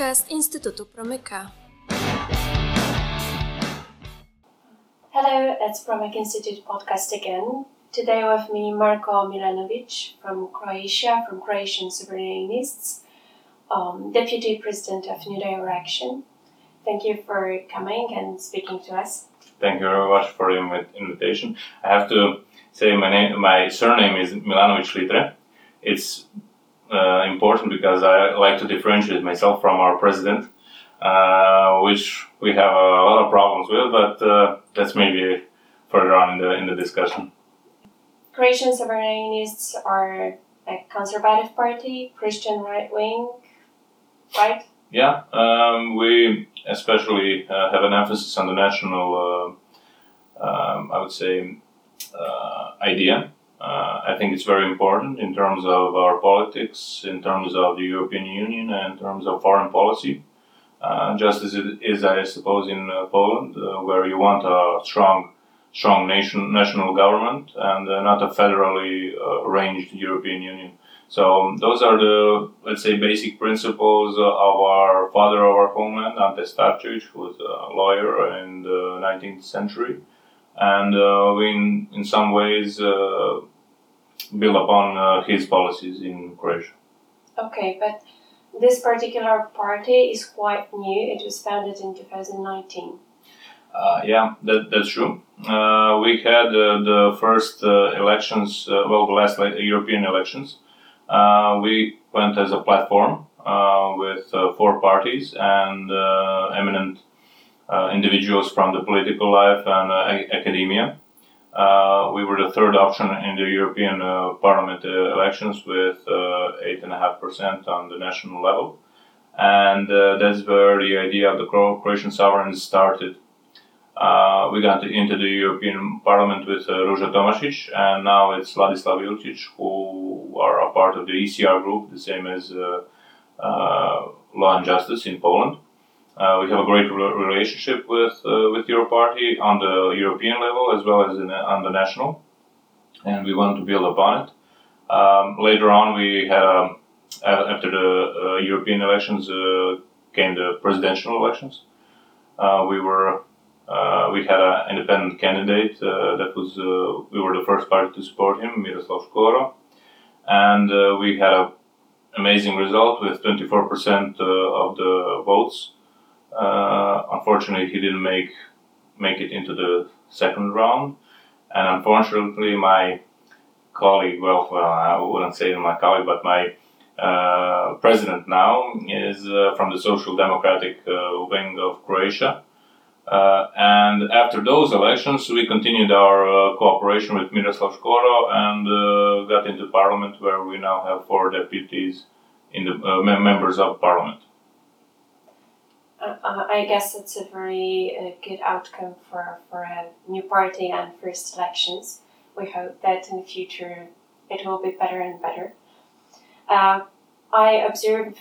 podcast Instytutu Promyka. Hello, it's Promyk Institute podcast again. Today with me Marko Milanovic from Croatia, from Croatian Sovereignists, um, Deputy President of New Direction. Thank you for coming and speaking to us. Thank you very much for the invitation. I have to say my name, my surname is Milanovic Litre. It's uh, important because I like to differentiate myself from our president, uh, which we have a lot of problems with, but uh, that's maybe further on in the in the discussion. Croatian sovereignists are a conservative party, Christian right wing, right? Yeah, um, we especially uh, have an emphasis on the national, uh, um, I would say, uh, idea uh, I think it's very important in terms of our politics, in terms of the European Union, and in terms of foreign policy. Uh, just as it is, I suppose, in uh, Poland, uh, where you want a strong, strong nation, national government and uh, not a federally uh, arranged European Union. So um, those are the, let's say, basic principles of our father of our homeland, Ante Starčević, who was a lawyer in the 19th century and in, in some ways build upon uh, his policies in Croatia. Okay, but this particular party is quite new. It was founded in 2019. Uh, yeah, that, that's true. Uh, we had uh, the first elections, well, the last European elections. we went as a platform with four parties and eminent uh, individuals from the political life and uh, academia. Uh, we were the third option in the European Parliament elections with 8.5% on the national level. And that's where the idea of the Croatian sovereign started. Uh, we got into the European Parliament with uh, Ruža Tomašić, and now it's Ladislav Ilčić, who are a part of the ECR group, the same as uh, Law and Justice in Poland. Uh, we have a great re- relationship with uh, with your party on the European level as well as in, on the national, and we want to build upon it. Um, later on, we had um, after the uh, European elections uh, came the presidential elections. Uh, we were uh, we had an independent candidate that was we were the first party to support him, Miroslav Škoro, and we had an amazing result with 24% of the votes uh, unfortunately, he didn't make make it into the second round, and unfortunately, my colleague, well, well I wouldn't say my colleague, but my uh, president now is uh, from the Social Democratic uh, wing of Croatia. Uh, and after those elections, we continued our uh, cooperation with Miroslav Škoro and got into parliament, where we now have four deputies in the members of parliament uh, I guess it's a very uh, good outcome for, for a new party and first elections. We hope that in the future it will be better and better. Uh, I observe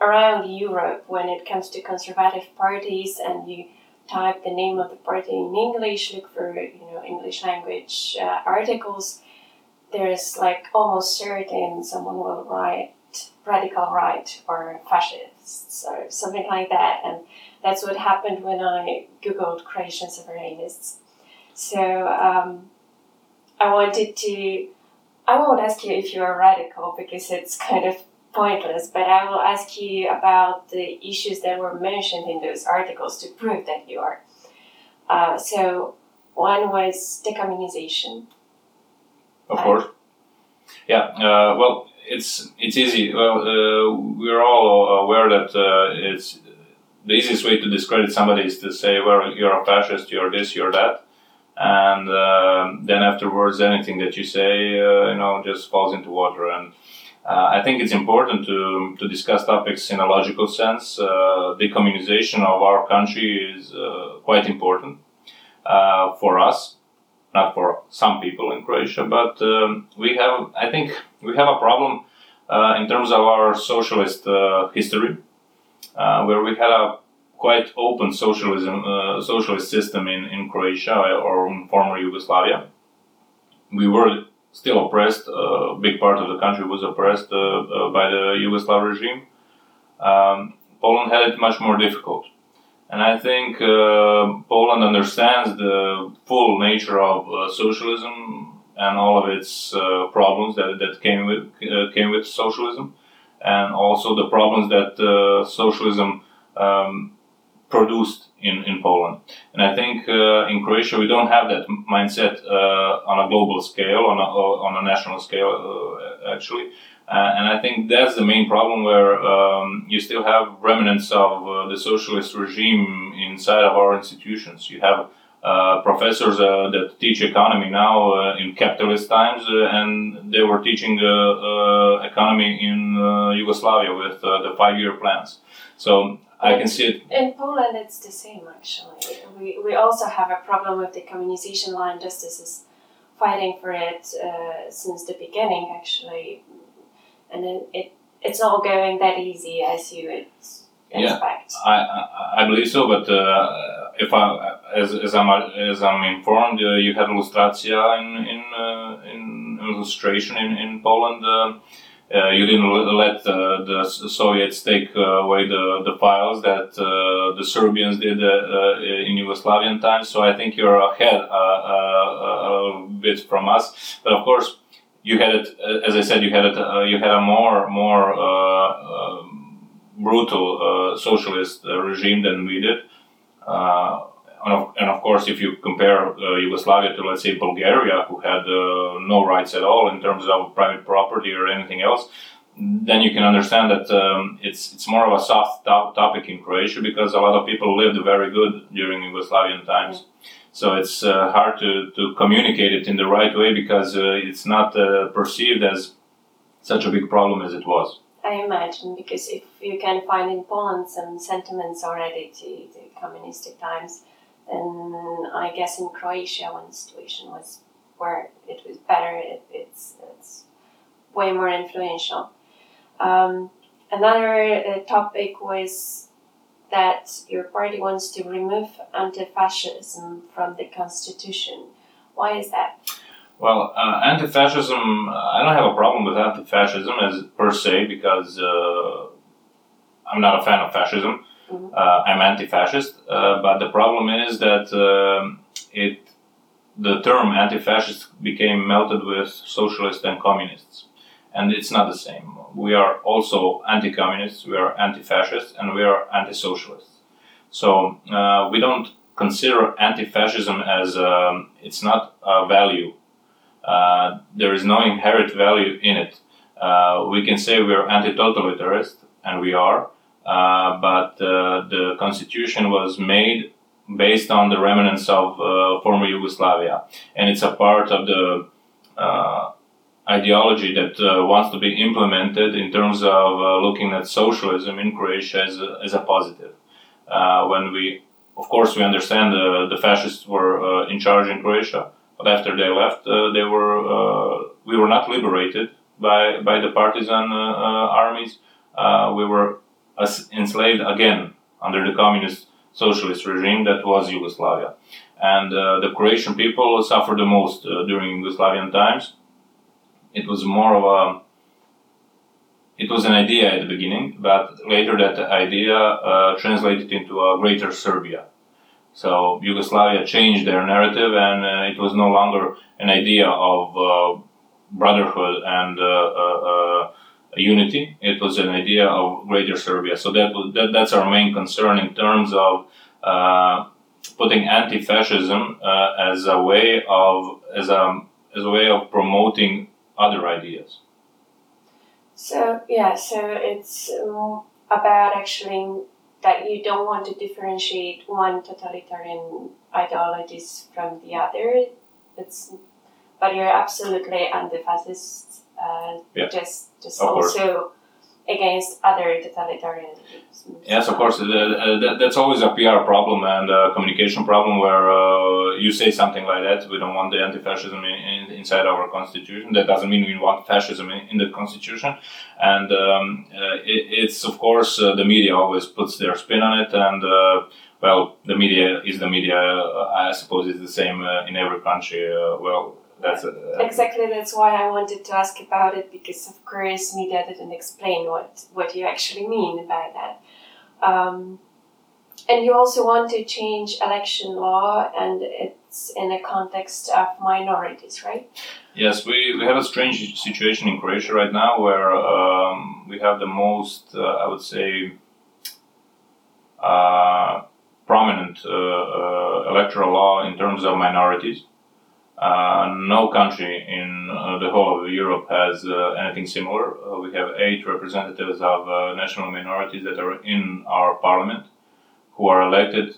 around Europe when it comes to conservative parties and you type the name of the party in English, look for you know English language uh, articles. There's like almost certain someone will write radical right or or something like that. And that's what happened when I Googled Croatian sovereignists. So um, I wanted to, I won't ask you if you're radical because it's kind of pointless, but I will ask you about the issues that were mentioned in those articles to prove that you are. Uh, so one was decommunization. Of course. Yeah. Uh, well, it's it's easy. Well, uh, we're all aware that uh, it's the easiest way to discredit somebody is to say, "Well, you're a fascist. You're this. You're that." And uh, then afterwards, anything that you say, uh, you know, just falls into water. And uh, I think it's important to to discuss topics in a logical sense. Uh, decommunization of our country is quite important for us not for some people in Croatia, but um, we have, I think, we have a problem uh, in terms of our socialist uh, history, uh, where we had a quite open socialism, uh, socialist system in, in Croatia or in former Yugoslavia. We were still oppressed. a big part of the country was oppressed uh, uh, by the Yugoslav regime. Um, Poland had it much more difficult. And I think uh, Poland understands the full nature of uh, socialism and all of its uh, problems that, that came with uh, came with socialism, and also the problems that uh, socialism um, produced in, in Poland. And I think uh, in Croatia we don't have that mindset on a global scale, on a, on a national scale, actually. Uh, and I think that's the main problem where um, you still have remnants of uh, the socialist regime inside of our institutions. You have uh, professors uh, that teach economy now uh, in capitalist times, uh, and they were teaching economy in Yugoslavia with the five-year plans. So I can see it. In Poland, it's the same actually. We, we also have a problem with the communization line, just as is fighting for it since the beginning actually and it, it it's not going that easy as you would expect. Yeah, I, I, I believe so, but uh, if I as, as I'm as I'm informed, uh, you had Lustracja in in uh, in lustration in in Poland. Uh, uh, you didn't let uh, the Soviets take away the, the files that the Serbians did in Yugoslavian times. So I think you're ahead a bit from us. But of course, you had it, uh, as I said, you had it, uh, you had a more more uh, um, brutal socialist regime than we did. And of, and of, course, if you compare uh, Yugoslavia to, let's say, Bulgaria, who had uh, no rights at all in terms of private property or anything else, then you can understand that um, it's it's more of a soft to- topic in Croatia because a lot of people lived very good during Yugoslavian times. Yeah. So it's uh, hard to, to communicate it in the right way because uh, it's not uh, perceived as such a big problem as it was. I imagine because if you can find in Poland some sentiments already to the communistic times, then I guess in Croatia when the situation was where it was better, it, it's, it's way more influential. Um, another uh, topic was that your party wants to remove anti-fascism from the constitution. Why is that? Well, uh, anti-fascism. I don't have a problem with anti-fascism as per se because uh, I'm not a fan of fascism. Mm-hmm. Uh, I'm anti-fascist, uh, but the problem is that um, it the term anti-fascist became melted with socialists and communists and it's not the same. We are also anti-communists, we are anti-fascists, and we are anti-socialists. So uh, we don't consider anti-fascism as um, it's not a value. Uh, there is no inherent value in it. Uh, we can say we are anti-totalitarist, and we are, uh, but uh, the constitution was made based on the remnants of uh, former Yugoslavia, and it's a part of the ideology that uh, wants to be implemented in terms of uh, looking at socialism in Croatia as a, as a positive. Uh, when we, of course, we understand the fascists were uh, in charge in Croatia, but after they left, uh, they were uh, we were not liberated by by the partisan armies. we were enslaved again under the communist socialist regime that was Yugoslavia, and the Croatian people suffered the most during Yugoslavian times it was more of a it was an idea at the beginning, but later that idea uh, translated into a greater Serbia. So Yugoslavia changed their narrative, and uh, it was no longer an idea of uh, brotherhood and uh, uh, uh, unity. It was an idea of greater Serbia. So that, that that's our main concern in terms of putting anti-fascism as a way of as a as a way of promoting other ideas. So yeah, so it's um, about actually that you don't want to differentiate one totalitarian ideologies from the other. It's but you're absolutely anti-fascist. Uh, yeah. Just just also against other totalitarian Yes, of course. Uh, uh, that's always a PR problem and a communication problem where uh, you say something like that. We don't want the anti-fascism in, in, inside our constitution. That doesn't mean we want fascism in, in the constitution. And um, uh, it, it's of course uh, the media always puts their spin on it. And uh, well, the media is the media. I suppose it's the same in every country. well, that's uh, exactly that's why I wanted to ask about it because of course media didn't explain what what you actually mean by that. Um, and you also want to change election law, and it's in a context of minorities, right? Yes, we, we have a strange situation in Croatia right now where um, we have the most, uh, I would say, uh, prominent uh, uh electoral law in terms of minorities. Uh, no country in uh, the whole of Europe has anything similar. we have eight representatives of national minorities that are in our parliament who are elected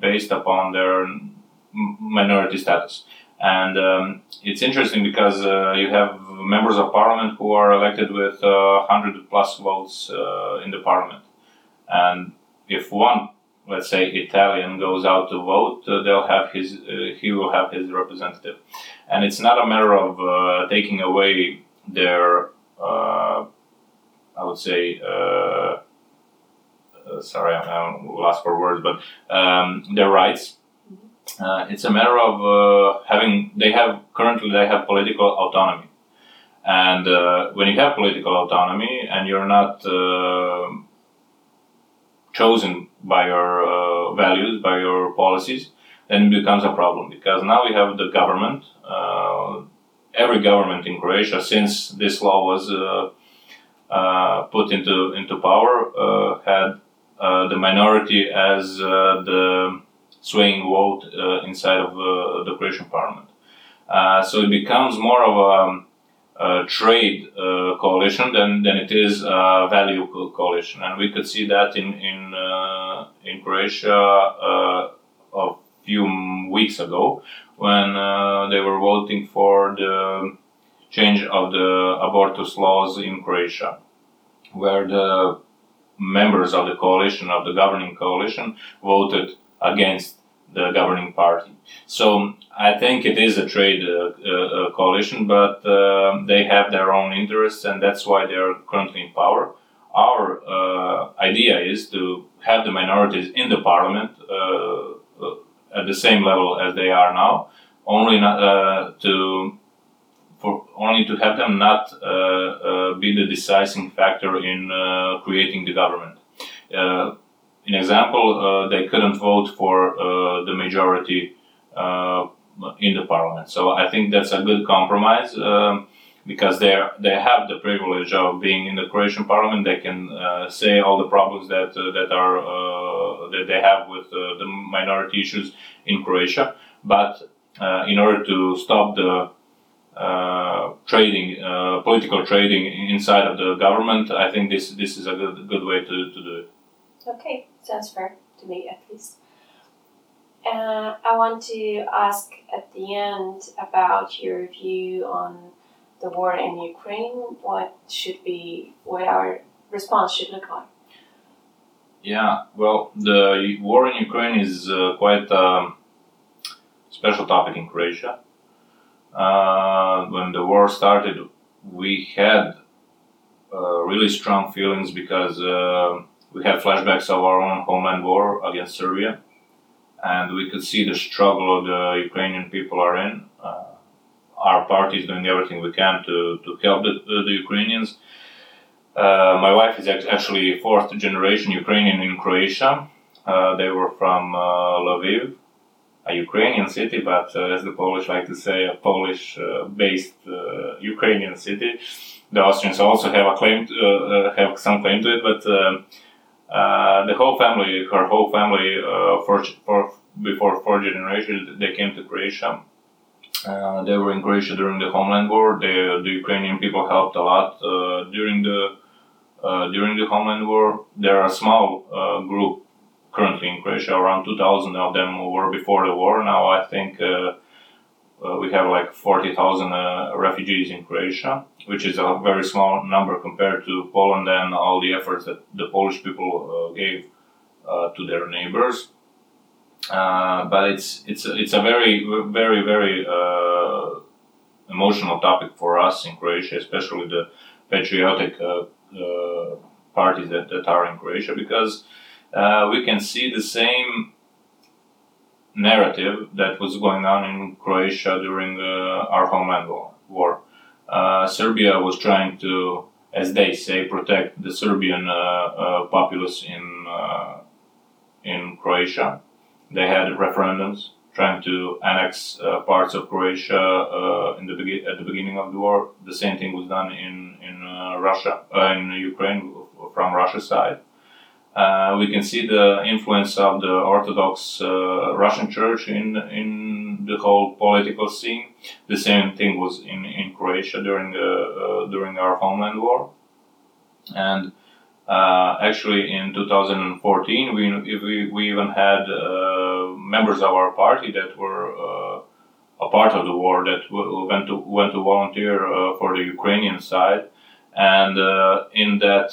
based upon their minority status. And um, it's interesting because uh, you have members of parliament who are elected with uh, 100 plus votes uh, in the parliament. And if one, let's say, Italian goes out to vote, uh, they'll have his, uh, he will have his representative. And it's not a matter of uh, taking away their, I would say, sorry, I'm lost for words, but um, their rights uh, it's a matter of uh, having. They have currently they have political autonomy, and uh, when you have political autonomy and you're not uh, chosen by your uh, values, by your policies, then it becomes a problem because now we have the government. Uh, every government in Croatia, since this law was put into into power, had the minority as the swaying vote uh, inside of uh, the Croatian parliament. Uh, so it becomes more of a, a trade uh, coalition than, than it is a value coalition, and we could see that in in uh, in Croatia uh, a few weeks ago when they were voting for the change of the abortus laws in Croatia, where the members of the coalition, of the governing coalition, voted against the governing party. So I think it is a trade uh, uh, coalition, but uh, they have their own interests, and that's why they are currently in power. Our uh, idea is to have the minorities in the parliament uh, uh, at the same level as they are now, only not, to for only to have them not be the decisive factor in creating the government in example, uh, they couldn't vote for uh, the majority uh, in the parliament. So I think that's a good compromise um, because they they have the privilege of being in the Croatian parliament. They can uh, say all the problems that uh, that are uh, that they have with the minority issues in Croatia. But in order to stop the trading, political trading inside of the government, I think this this is a good good way to, to do it. Okay, sounds fair to me at least. Uh, I want to ask at the end about your view on the war in Ukraine. What should be, what our response should look like? Yeah, well, the war in Ukraine is uh, quite a special topic in Croatia. Uh, when the war started, we had uh, really strong feelings because uh, we have flashbacks of our own homeland war against Serbia, and we could see the struggle the Ukrainian people are in. Uh, our party is doing everything we can to, to help the, the, Ukrainians. Uh, my wife is actually fourth generation Ukrainian in Croatia. Uh, they were from uh, Lviv, a Ukrainian city, but uh, as the Polish like to say, a Polish uh, based Ukrainian city. The Austrians also have a claim, to, have some claim to it, but uh, the whole family, her whole family, uh, for, for before four generations, they came to Croatia. Uh, they were in Croatia during the Homeland War. They, the Ukrainian people helped a lot uh, during the uh, during the Homeland War. There are a small group currently in Croatia. Around 2,000 of them were before the war. Now I think uh, we have like 40,000 uh, refugees in Croatia, which is a very small number compared to Poland and all the efforts that the Polish people uh, gave uh, to their neighbors. Uh, but it's it's it's a very very very uh, emotional topic for us in Croatia, especially the patriotic parties that, that are in Croatia, because we can see the same narrative that was going on in Croatia during uh, our homeland war. Uh, Serbia was trying to as they say, protect the Serbian populace in in Croatia. They had referendums trying to annex uh, parts of Croatia uh, in the be- at the beginning of the war. The same thing was done in in uh, Russia, in Ukraine from Russia's side. Uh, we can see the influence of the Orthodox uh, Russian Church in in the whole political scene. The same thing was in, in Croatia during uh, during our homeland war, and actually in 2014 we we, we even had members of our party that were a part of the war that went to went to volunteer for the Ukrainian side, and in that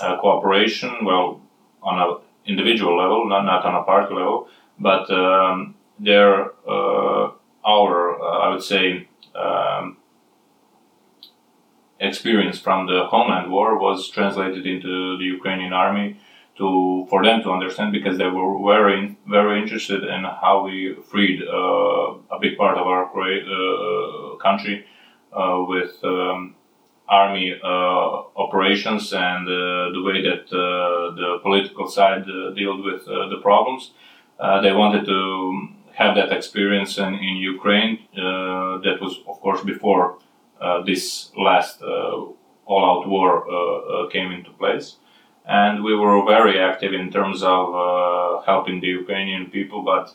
uh, cooperation, well, on an individual level, not, not on a party level, but um, their, uh, our, uh, I would say, um, experience from the homeland war was translated into the Ukrainian army to for them to understand because they were very very interested in how we freed uh, a big part of our uh, country uh, with um, army uh, operations and uh, the way that uh, the political side dealt with the problems. they wanted to have that experience in, in Ukraine. that was, of course, before this last all-out war came into place and we were very active in terms of uh, helping the Ukrainian people. But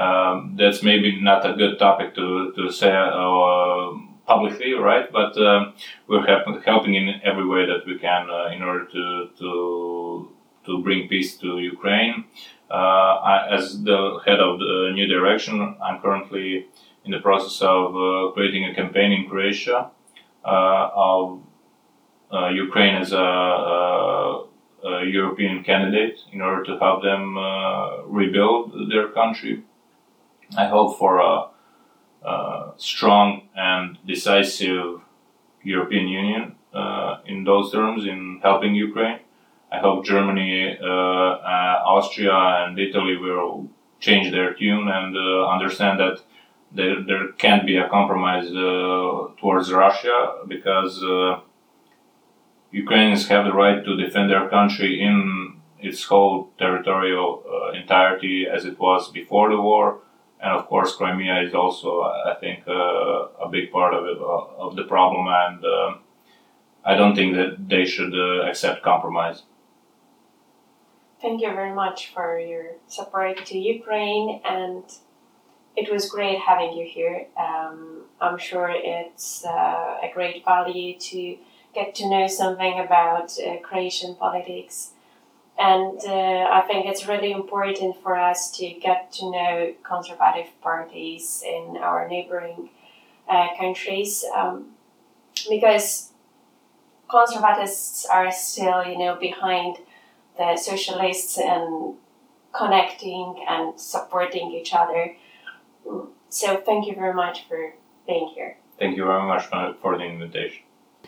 um, that's maybe not a good topic to to say uh, publicly, right? But um, we're help- helping in every way that we can uh, in order to to to bring peace to Ukraine. Uh, I, as the head of the New Direction, I'm currently in the process of uh, creating a campaign in Croatia uh, of uh, Ukraine as a, European candidate in order to help them rebuild their country. I hope for a uh, strong and decisive European Union uh, in those terms in helping Ukraine. I hope Germany, uh, uh Austria, and Italy will change their tune and uh, understand that there, there can't be a compromise towards Russia because Ukrainians have the right to defend their country in its whole territorial entirety as it was before the war and of course Crimea is also I think uh, a big part of it uh, of the problem and uh, I don't think that they should uh, accept compromise. Thank you very much for your support to Ukraine and it was great having you here. Um, I'm sure it's uh, a great value to get to know something about Croatian politics and uh, I think it's really important for us to get to know conservative parties in our neighboring uh, countries um, because conservatists are still, you know, behind the socialists and connecting and supporting each other. So thank you very much for being here. Thank you very much for the invitation.